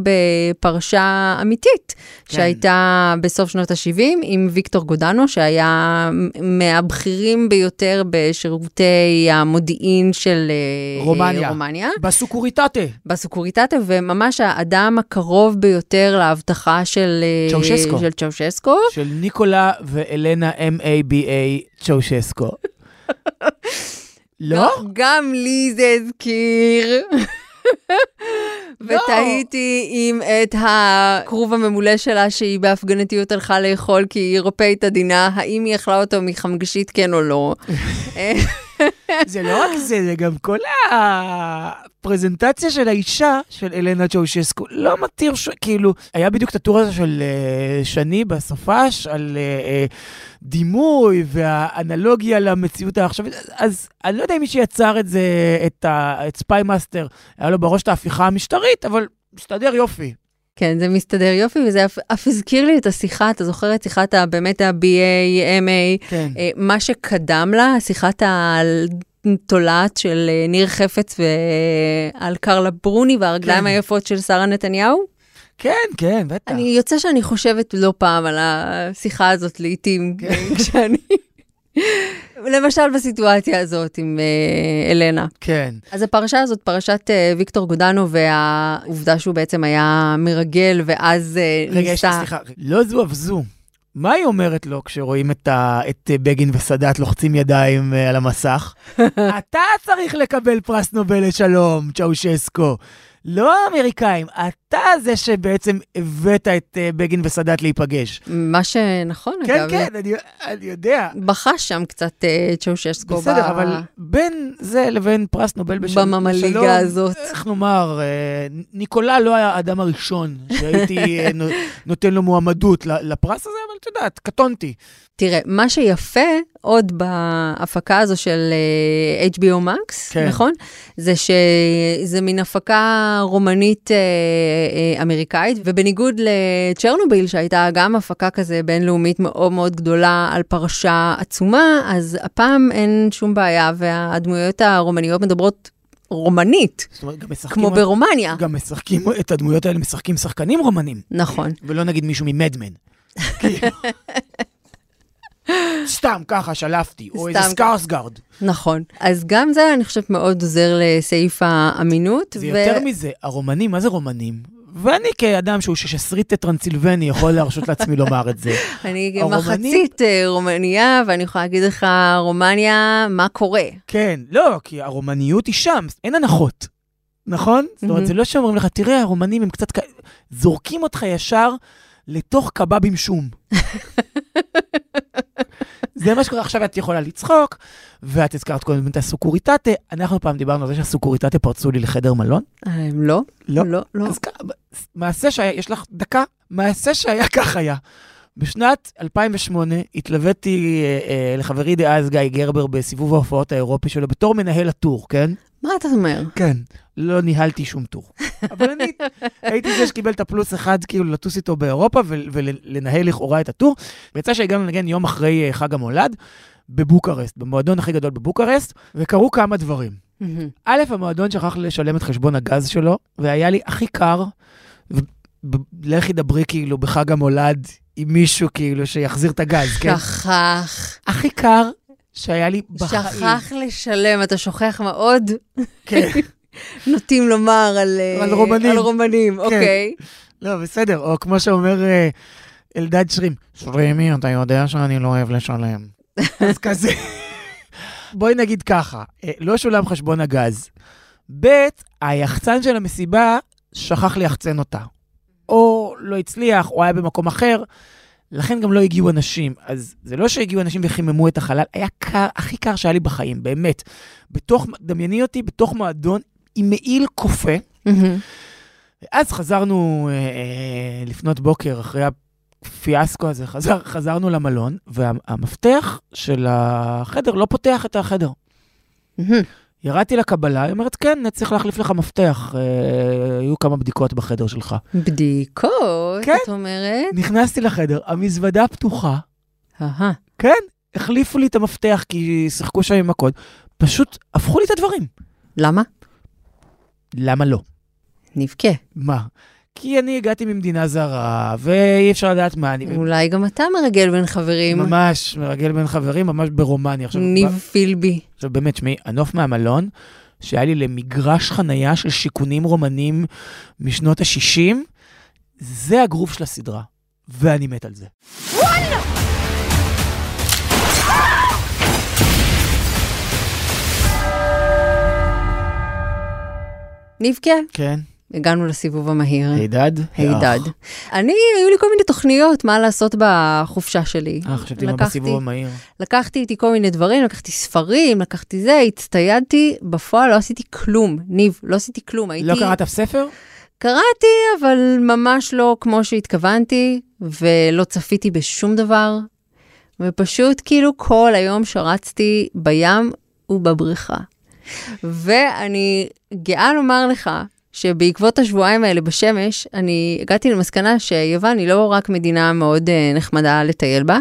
בפרשה אמיתית, כן. שהייתה בסוף שנות ה-70 עם ויקטור גודנו, שהיה מהבכירים ביותר בשירותי המודיעין של אה, רומניה. רומניה. בסוקוריטטה. בסוקוריטטה, וממש האדם הקרוב ביותר להבטחה של אה, צ'אושסקו. של צ'אושסקו. של ניקולה ואלנה M-A-B-A צ'אושסקו. לא? גם לי זה הזכיר. ותהיתי אם את הכרוב הממולא שלה, שהיא בהפגנתיות הלכה לאכול כי היא אירופאית עדינה, האם היא אכלה אותו מחמגשית כן או לא. זה לא רק זה, זה גם כל הפרזנטציה של האישה, של אלנה צ'אושסקו, לא מתיר, ש... כאילו, היה בדיוק את הטור הזה של uh, שני בסופש, על uh, uh, דימוי והאנלוגיה למציאות העכשווית, אז אני לא יודע אם מי שיצר את זה, את. את Spy Master, היה לו בראש את ההפיכה המשטרית, אבל מסתדר יופי. כן, זה מסתדר יופי, וזה אף, אף הזכיר לי את השיחה, אתה זוכר את שיחת ה, באמת ה-BA, MA, כן. אה, מה שקדם לה, שיחת התולעת של אה, ניר חפץ ועל קרלה ברוני והרגליים כן. היפות של שרה נתניהו? כן, כן, בטח. אני יוצא שאני חושבת לא פעם על השיחה הזאת לעיתים, כן. כשאני... למשל בסיטואציה הזאת עם אה, אלנה. כן. אז הפרשה הזאת, פרשת אה, ויקטור גודנו, והעובדה שהוא בעצם היה מרגל, ואז אה, רגע, ניסה... סליחה, לא זו אף זו. מה היא אומרת לו כשרואים את, ה, את אה, בגין וסאדאת לוחצים ידיים אה, על המסך? אתה צריך לקבל פרס נובל לשלום, צ'אושסקו. לא האמריקאים, אתה זה שבעצם הבאת את אה, בגין וסאדאת להיפגש. מה שנכון, כן, אגב. כן, אני, אני יודע. בחש שם קצת אה, צ'אושסקו. בסדר, ב- אבל בין זה לבין פרס נובל בשלום, בממליגה הזאת. איך נאמר, אה, ניקולה לא היה האדם הראשון שהייתי נו- נותן לו מועמדות לפרס הזה, אבל את יודעת, קטונתי. תראה, מה שיפה עוד בהפקה הזו של אה, HBO Max, כן. נכון? זה שזה מין הפקה רומנית אה, אה, אמריקאית, ובניגוד לצ'רנוביל, שהייתה גם הפקה כזה בינלאומית מאוד מאוד גדולה על פרשה עצומה, אז הפעם אין שום בעיה, והדמויות הרומניות מדברות רומנית, זאת אומרת, גם משחקים... כמו ברומניה. גם משחקים, את הדמויות האלה משחקים שחקנים רומנים, נכון. ולא נגיד מישהו מ-Mad Men. סתם, ככה, שלפתי, או איזה. סקארסגארד. נכון. אז גם זה, אני חושבת, מאוד עוזר לסעיף האמינות. זה יותר מזה, הרומנים, מה זה רומנים? ואני כאדם שהוא ששסריט טרנסילבני יכול להרשות לעצמי לומר את זה. אני מחצית אה, רומניה, ואני יכולה להגיד לך, רומניה, מה קורה? כן, לא, כי הרומניות היא שם, אין הנחות, נכון? זאת אומרת, מהמם. זה לא שאומרים לך, תראה, הרומנים הם קצת... זורקים אותך ישר לתוך קבב עם שום. זה מה שקורה, עכשיו את יכולה לצחוק, ואת הזכרת קודם את הסוקוריטטה. אנחנו פעם דיברנו על זה שהסוקוריטטה פרצו לי לחדר מלון. אה, לא? לא. לא, לא. אז מעשה שהיה, יש לך דקה, מעשה שהיה כך היה. בשנת 2008 התלוויתי אה, אה, לחברי דאז גיא גרבר בסיבוב ההופעות האירופי שלו בתור מנהל הטור, כן? מה אתה אומר? כן. לא ניהלתי שום טור. אבל אני הייתי זה שקיבל את הפלוס אחד, כאילו לטוס איתו באירופה ול- ולנהל לכאורה את הטור. ויצא שהגענו לנגן יום אחרי אה, חג המולד בבוקרשט, במועדון הכי גדול בבוקרשט, וקרו כמה דברים. מהמם. א', המועדון שכח לשלם את חשבון הגז שלו, והיה לי הכי קר, ולכי דברי כאילו בחג המולד עם מישהו כאילו שיחזיר את הגז, כן? שכח. הכי קר שהיה לי בחיים. שכח לשלם, אתה שוכח מאוד, כן. נוטים לומר על... אה, על רומנים. על רומנים, אוקיי. לא, בסדר, או כמו שאומר אה, אלדד שרים, שרימי, אתה יודע שאני לא אוהב לשלם. אז כזה. בואי נגיד ככה, אה, לא שולם חשבון הגז. ב', היחצן של המסיבה שכח ליחצן אותה. או לא הצליח, או היה במקום אחר, לכן גם לא הגיעו אנשים. אז זה לא שהגיעו אנשים וחיממו את החלל, היה קר, הכי קר שהיה לי בחיים, באמת. בתוך, דמייני אותי בתוך מועדון עם מעיל קופא. ואז חזרנו אה, אה, לפנות בוקר, אחרי הפיאסקו הזה, חזר, חזרנו למלון, והמפתח של החדר לא פותח את החדר. ירדתי לקבלה, היא אומרת, כן, צריך להחליף לך מפתח, אה, היו כמה בדיקות בחדר שלך. בדיקות, כן. את אומרת? נכנסתי לחדר, המזוודה פתוחה, אהה. כן, החליפו לי את המפתח כי שיחקו שם עם הקוד, פשוט הפכו לי את הדברים. למה? למה לא? נבכה. מה? כי אני הגעתי ממדינה זרה, ואי אפשר לדעת מה אני... אולי גם אתה מרגל בין חברים. ממש מרגל בין חברים, ממש ברומניה. עכשיו, ניב מה- פילבי. עכשיו באמת, שמעי, הנוף מהמלון, שהיה לי למגרש חנייה של שיכונים רומנים משנות ה-60, זה הגרוב של הסדרה, ואני מת על זה. נבכה. כן, הגענו לסיבוב המהיר. הידד? הידד. אני, היו לי כל מיני תוכניות מה לעשות בחופשה שלי. אה, חשבתי מה בסיבוב המהיר. לקחתי איתי כל מיני דברים, לקחתי ספרים, לקחתי זה, הצטיידתי, בפועל לא עשיתי כלום. ניב, לא עשיתי כלום. הייתי... לא קראת אף ספר? קראתי, אבל ממש לא כמו שהתכוונתי, ולא צפיתי בשום דבר, ופשוט כאילו כל היום שרצתי בים ובבריכה. ואני גאה לומר לך שבעקבות השבועיים האלה בשמש, אני הגעתי למסקנה שיוון היא לא רק מדינה מאוד uh, נחמדה לטייל בה,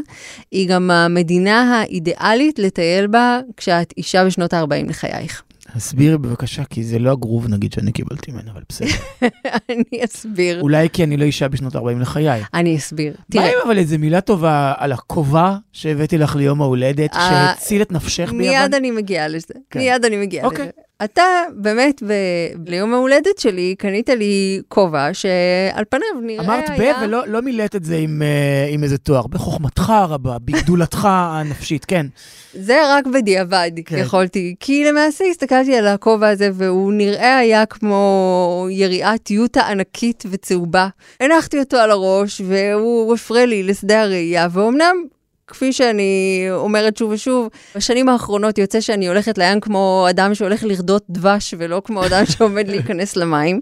היא גם המדינה האידיאלית לטייל בה כשאת אישה בשנות ה-40 לחייך. הסבירי בבקשה, כי זה לא הגרוב נגיד שאני קיבלתי ממנו, אבל בסדר. אני אסביר. אולי כי אני לא אישה בשנות ה-40 לחיי. אני אסביר. מה תראה, אם אבל איזה מילה טובה על הכובע שהבאתי לך ליום ההולדת, אה, שהציל את נפשך ביוון? מיד אני מגיעה לזה. כן. מיד אני מגיעה אוקיי. לזה. אתה באמת, ב- ליום ההולדת שלי, קנית לי כובע שעל פניו נראה אמרת ב, היה... ולא לא מילאת את זה עם, אה, עם איזה תואר. בחוכמתך הרבה, בגדולתך הנפשית, כן. זה רק בדיעבד כן. יכולתי, כי למעשה הסתכלתי על הכובע הזה והוא נראה היה כמו יריעת יוטה ענקית וצהובה. הנחתי אותו על הראש והוא הפריע לי לשדה הראייה, ואומנם... כפי שאני אומרת שוב ושוב, בשנים האחרונות יוצא שאני הולכת לים כמו אדם שהולך לרדות דבש ולא כמו אדם שעומד להיכנס למים.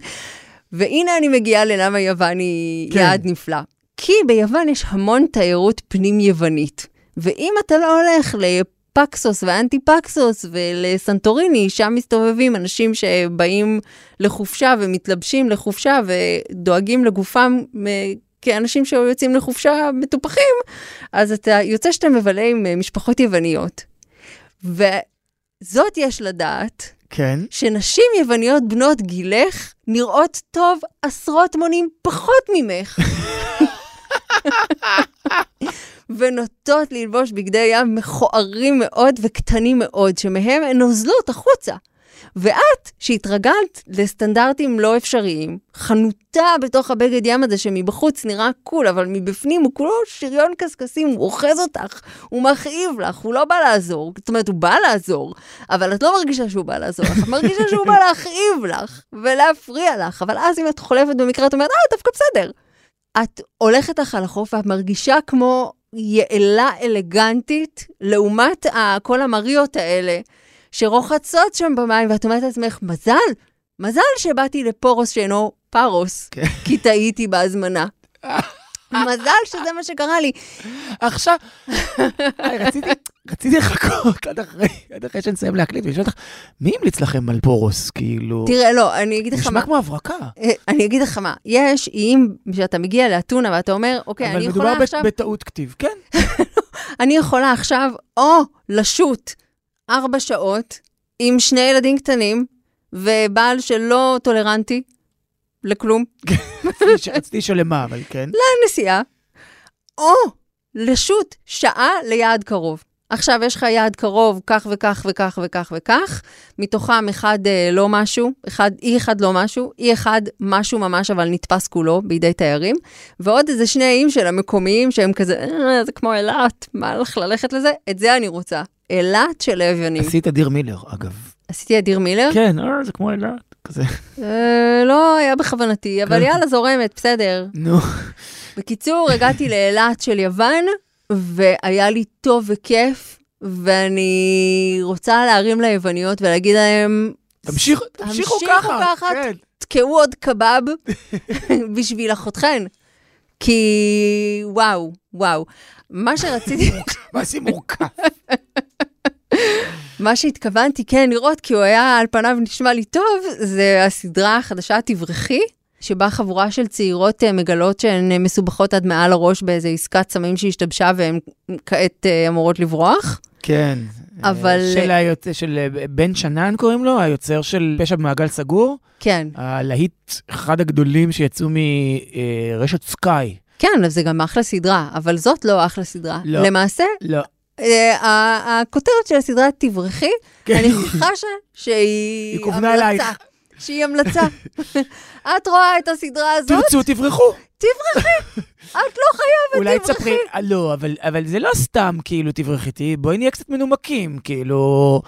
והנה אני מגיעה ללמה יוון היא כן. יעד נפלא. כי ביוון יש המון תיירות פנים יוונית. ואם אתה לא הולך לפקסוס ואנטי פקסוס ולסנטוריני, שם מסתובבים אנשים שבאים לחופשה ומתלבשים לחופשה ודואגים לגופם אה, כאנשים שיוצאים לחופשה מטופחים, אז אתה יוצא שאתה מבלה עם אה, משפחות יווניות. וזאת יש לדעת, כן. שנשים יווניות בנות גילך נראות טוב עשרות מונים פחות ממך. ונוטות ללבוש בגדי ים מכוערים מאוד וקטנים מאוד, שמהם הן נוזלות החוצה. ואת, שהתרגלת לסטנדרטים לא אפשריים, חנותה בתוך הבגד ים הזה שמבחוץ נראה קול, אבל מבפנים הוא כולו שריון קשקשים, הוא אוחז אותך, הוא מכאיב לך, הוא לא בא לעזור. זאת אומרת, הוא בא לעזור, אבל את לא מרגישה שהוא בא לעזור לך, את מרגישה שהוא בא להכאיב לך ולהפריע לך, אבל אז אם את חולפת במקרה, את אומרת, אה, דווקא בסדר. את הולכת לך על החוף ואת מרגישה כמו יעלה אלגנטית, לעומת כל המריות האלה, שרוחצות שם במים, ואת אומרת לעצמך, מזל, מזל שבאתי לפורוס שאינו פארוס, כן. כי טעיתי בהזמנה. מזל שזה מה שקרה לי. עכשיו, רציתי, רציתי לחכות עד אחרי, עד אחרי שנסיים להקליט ולשאול אותך, מי המליץ לכם על פורוס? כאילו, תראה, לא, אני אגיד לך מה. נשמע כמו הברקה. אה, אני אגיד לך מה, יש, אם כשאתה מגיע לאתונה ואתה אומר, אוקיי, אני אבל יכולה מדובר עכשיו... בת- בטעות כתיב, כן. אני יכולה עכשיו או לשוט ארבע שעות עם שני ילדים קטנים ובעל שלא טולרנטי לכלום, רציתי לשאול למה, אבל כן. לנסיעה, או לשוט שעה ליעד קרוב. עכשיו יש לך יעד קרוב, כך וכך וכך וכך וכך, מתוכם אחד אה, לא משהו, אחד, אי אחד לא משהו, אי אחד משהו ממש, אבל נתפס כולו בידי תיירים, ועוד איזה שני איים של המקומיים שהם כזה, אה, זה כמו אילת, מה לך ללכת לזה? את זה אני רוצה. אילת של היוונים. עשית דיר מילר, אגב. עשיתי אדיר מילר? כן, אה, זה כמו אילת, כזה. אה, לא היה בכוונתי, אבל יאללה, זורמת, בסדר. נו, בקיצור, הגעתי לאילת של יוון, והיה לי טוב וכיף, ואני רוצה להרים ליווניות ולהגיד להם, תמשיכו תמשיכו ככה. ככה, כן. תקעו עוד קבב בשביל אחותכן. כי וואו, וואו. מה שרציתי, מה זה מורכב? מה שהתכוונתי כן לראות, כי הוא היה על פניו נשמע לי טוב, זה הסדרה החדשה תברכי, שבה חבורה של צעירות אה, מגלות שהן אה, מסובכות עד מעל הראש באיזו עסקת סמים שהשתבשה והן כעת אה, אמורות לברוח. כן. אבל- של היוצא, של בן שנן קוראים לו, היוצר של פשע במעגל סגור. כן, הלהיט, אחד הגדולים שיצאו מרשת סקאי. כן, זה גם אחלה סדרה, אבל זאת לא אחלה סדרה. לא. למעשה, לא. אה, הכותרת של הסדרה תברכי, כן. אני חשה שהיא המלצה. שהיא המלצה. את רואה את הסדרה הזאת? תרצו, תברחו. תברכי. את לא חייבת אולי תברכי. תספרי, אה, לא, אבל, אבל זה לא סתם כאילו איתי, בואי נהיה קצת מנומקים, כאילו,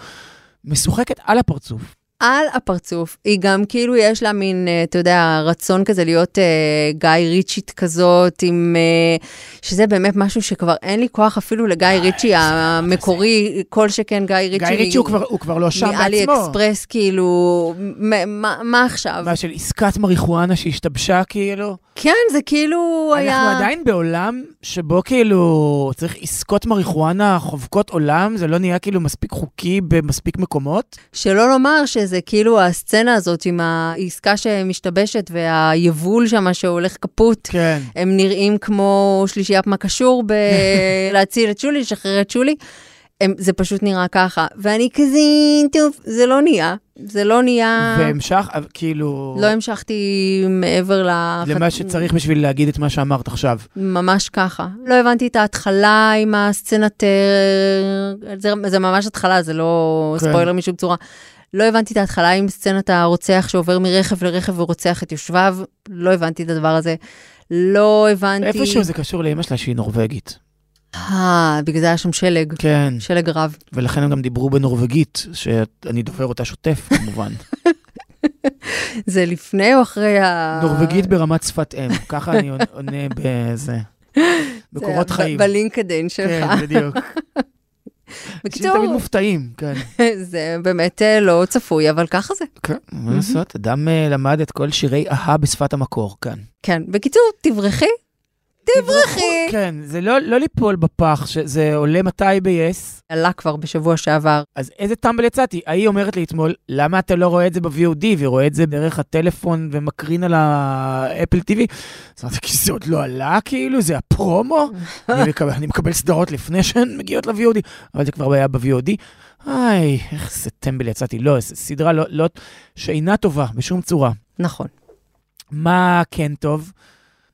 משוחקת על הפרצוף. על הפרצוף. היא גם כאילו יש לה מין, אה, אתה יודע, רצון כזה להיות אה, גיא ריצ'ית כזאת, עם... אה, שזה באמת משהו שכבר אין לי כוח אפילו לגיא ריצ'י המקורי, כל שכן גיא ריצ'י. גיא ריצ'י הוא כבר- הוא כבר לא שם בעצמו. מאלי אקספרס, כאילו, מה- מה מה עכשיו? מה, של עסקת מריחואנה שהשתבשה כאילו? כן, זה כאילו היה... אנחנו עדיין בעולם שבו כאילו צריך עסקות מריחואנה חובקות עולם, זה לא נהיה כאילו מספיק חוקי במספיק מקומות. שלא לומר שזה כאילו הסצנה הזאת עם העסקה שמשתבשת והיבול שם שהולך קפוט. כן. הם נראים כמו שלישיית מה קשור בלהציל את שולי, לשחרר את שולי. הם, זה פשוט נראה ככה. ואני כזה, טוב, זה לא נהיה. זה לא נהיה... והמשך, כאילו... לא המשכתי מעבר ל... למה שצריך בשביל להגיד את מה שאמרת עכשיו. ממש ככה. לא הבנתי את ההתחלה עם הסצנת... אה, זה, זה ממש התחלה, זה לא כן. ספוילר משום צורה. לא הבנתי את ההתחלה עם סצנת הרוצח שעובר מרכב לרכב ורוצח את יושביו. לא הבנתי את הדבר הזה. לא הבנתי... איפשהו זה קשור לאמא שלה שהיא נורבגית. אה, בגלל זה היה שם שלג. כן. שלג רב. ולכן הם גם דיברו בנורבגית, שאני דובר אותה שוטף כמובן. זה לפני או אחרי ה... נורבגית ברמת שפת אם, ככה אני עונה בזה. מקורות זה חיים. בלינקדאין שלך. כן, בדיוק. בקיצור, אנשים תמיד מופתעים, כן. זה באמת אה, לא צפוי, אבל ככה זה. כן, מה לעשות, אדם אה, למד את כל שירי אהה בשפת המקור, כן. כן. בקיצור, תברכי. תברכי. כן, זה לא לא ליפול בפח, שזה עולה מתי ב-yes. עלה כבר בשבוע שעבר. אז איזה טמבל יצאתי? ההיא אומרת לי אתמול, למה אתה לא רואה את זה ב-VOD ורואה את זה דרך הטלפון ומקרין על האפל TV? אז אמרתי, כי זה עוד לא עלה כאילו, זה הפרומו? אני, מקבל, אני מקבל סדרות לפני שהן מגיעות ל-VOD, אבל זה כבר היה ב-VOD. איי, איך זה טמבל יצאתי. לא, זו סדרה לא, לא, שאינה טובה בשום צורה. נכון. מה כן טוב?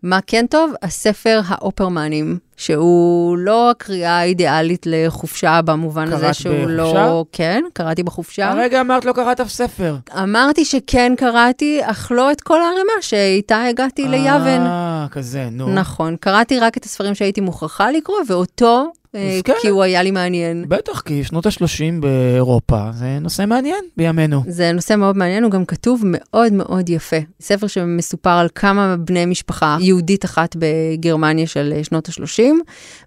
מה כן טוב? הספר האופרמנים, שהוא לא הקריאה האידיאלית לחופשה במובן הזה קראת שהוא בחופשה? לא... כן, קראתי בחופשה. הרגע אמרת לא קראת אף ספר. אמרתי שכן קראתי, אך לא את כל הערימה שאיתה הגעתי ליוון. אה, כזה, נו. נכון, קראתי רק את הספרים שהייתי מוכרחה לקרוא, ואותו, אה, כן. כי הוא היה לי מעניין. בטח, כי שנות ה-30 באירופה זה נושא מעניין בימינו. זה נושא מאוד מעניין, הוא גם כתוב מאוד מאוד יפה. ספר שמסופר על כמה בני משפחה יהודית אחת בגרמניה של אה, שנות ה-30,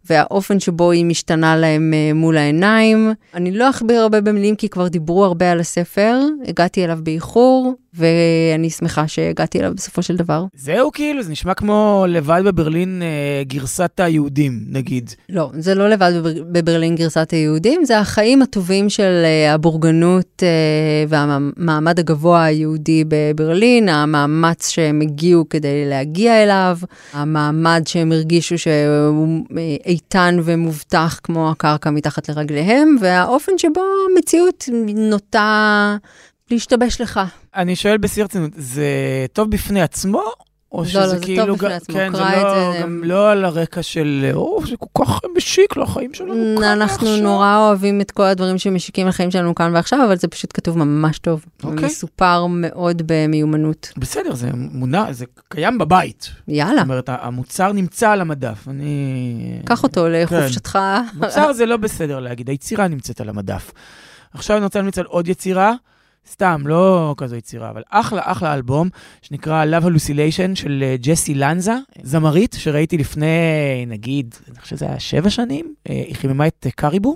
והאופן שבו היא משתנה להם אה, מול העיניים. אני לא אכביר הרבה במילים, כי כבר דיברו הרבה על הספר, הגעתי אליו באיחור, ואני שמחה שהגעתי אליו בסופו של דבר. זהו כאילו, זה נשמע כמו לבד בברלין אה, גרסת היהודים, נגיד. לא, זה לא לבד בבר- בברלין גרסת היהודים, זה החיים הטובים של אה, הבורגנות אה, והמעמד הגבוה היהודי בברלין, המאמץ שהם הגיעו כדי להגיע אליו, המעמד שהם הרגישו שהוא אה, איתן ומובטח כמו הקרקע מתחת לרגליהם, והאופן שבו המציאות נוטה להשתבש לך. אני שואל בשיא הרצינות, זה טוב בפני עצמו? או לא, שזה לא, זה כאילו... טוב בפני גם- עצמו, כן, קרא זה לא, זה, גם לא על הרקע של, או, זה כל כך משיק לחיים שלנו כאן אנחנו ועכשיו. נורא אוהבים את כל הדברים שמשיקים לחיים שלנו כאן ועכשיו, אבל זה פשוט כתוב ממש טוב. אוקיי. מסופר מאוד במיומנות. בסדר, זה מונע, זה קיים בבית. יאללה. זאת אומרת, המוצר נמצא על המדף. אני... קח אותו כן. לחופשתך. מוצר זה לא בסדר להגיד, היצירה נמצאת על המדף. עכשיו אני רוצה להמליץ על עוד יצירה, סתם, לא כזו יצירה, אבל אחלה אחלה אלבום, שנקרא Love Hallucination של אה, ג'סי לנזה, זמרית שראיתי לפני, נגיד, אני חושב שזה היה שבע שנים, אה, היא חיממה את אה, Caribou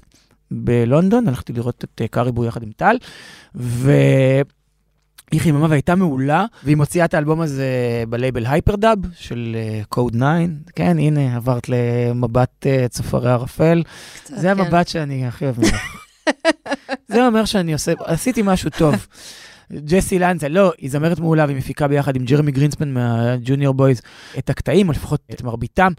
בלונדון, הלכתי לראות את אה, Caribou יחד עם טל, ו... היא חיממה והייתה מעולה, והיא מוציאה את האלבום הזה בלייבל Hyperdub של Kode9. כן, הנה, עברת למבט אה, צופרי ערפל. זה כן. המבט שאני הכי אוהב ממך. זה אומר שאני עושה, עשיתי משהו טוב. ג'סי לנזה, לא, היא זמרת מעולה והיא מפיקה ביחד עם ג'רמי גרינספן מה-Junior Boys את הקטעים, או לפחות את מרביתם,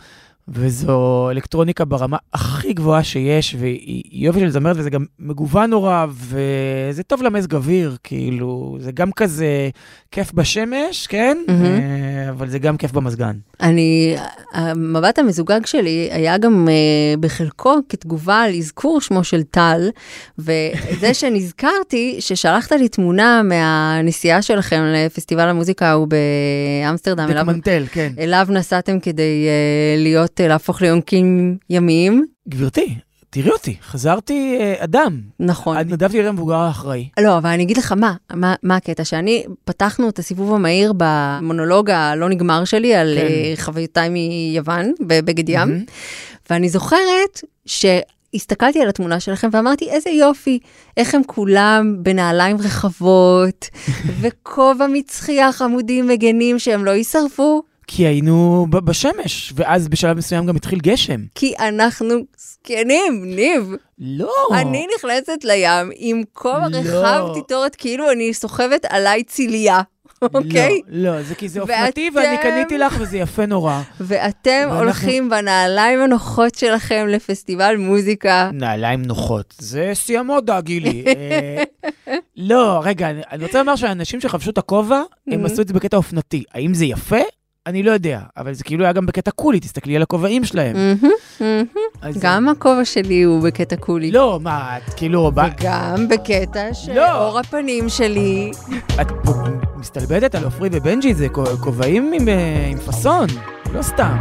וזו אלקטרוניקה ברמה הכי גבוהה שיש, והיא היא יופי של זמרת וזה גם מגוון נורא, וזה טוב למזג אוויר, כאילו, זה גם כזה כיף בשמש, כן? אה, אבל זה גם כיף במזגן. אני, המבט המזוגג שלי היה גם uh, בחלקו כתגובה על אזכור שמו של טל, וזה שנזכרתי, ששלחת לי תמונה מהנסיעה שלכם לפסטיבל המוזיקה ההוא באמסטרדם, אליו, דקמנטל, כן. אליו נסעתם כדי uh, להיות, להפוך ליונקים ימיים. גברתי, תראי אותי, חזרתי אה, אדם. נכון. אני נדבתי להיות המבוגר האחראי. לא, אבל אני אגיד לך מה, מה, מה הקטע, שאני, פתחנו את הסיבוב המהיר במונולוג הלא נגמר שלי על כן. כן. חוויותיי מיוון, בבגד ים, מהמם. ואני זוכרת שהסתכלתי על התמונה שלכם ואמרתי, איזה יופי, איך הם כולם בנעליים רחבות, וכובע מצחייה חמודים מגנים שהם לא יישרפו, כי היינו בשמש, ואז בשלב מסוים גם התחיל גשם. כי אנחנו זקנים, ניב. לא. אני נכנסת לים עם כובע לא. רחב תיטורת, כאילו אני סוחבת עליי ציליה, אוקיי? לא, לא, זה כי זה ואתם- אופנתי ואני קניתי לך וזה יפה נורא. ואתם ואנחנו- הולכים בנעליים הנוחות שלכם לפסטיבל מוזיקה. נעליים נוחות. זה המודה, גילי. אה, לא, רגע, אני- אני רוצה לומר שהאנשים שחבשו את הכובע, הם. עשו את זה בקטע אופנתי. האם זה יפה? אני לא יודע, אבל זה כאילו היה גם בקטע קולי, תסתכלי על הכובעים שלהם. גם הכובע שלי הוא בקטע קולי. לא, מה, את כאילו, וגם בקטע לא. שאור הפנים שלי. את מסתלבטת על עופרי ובנג'י, זה כו- כובעים עם, אה, עם פאסון, לא סתם.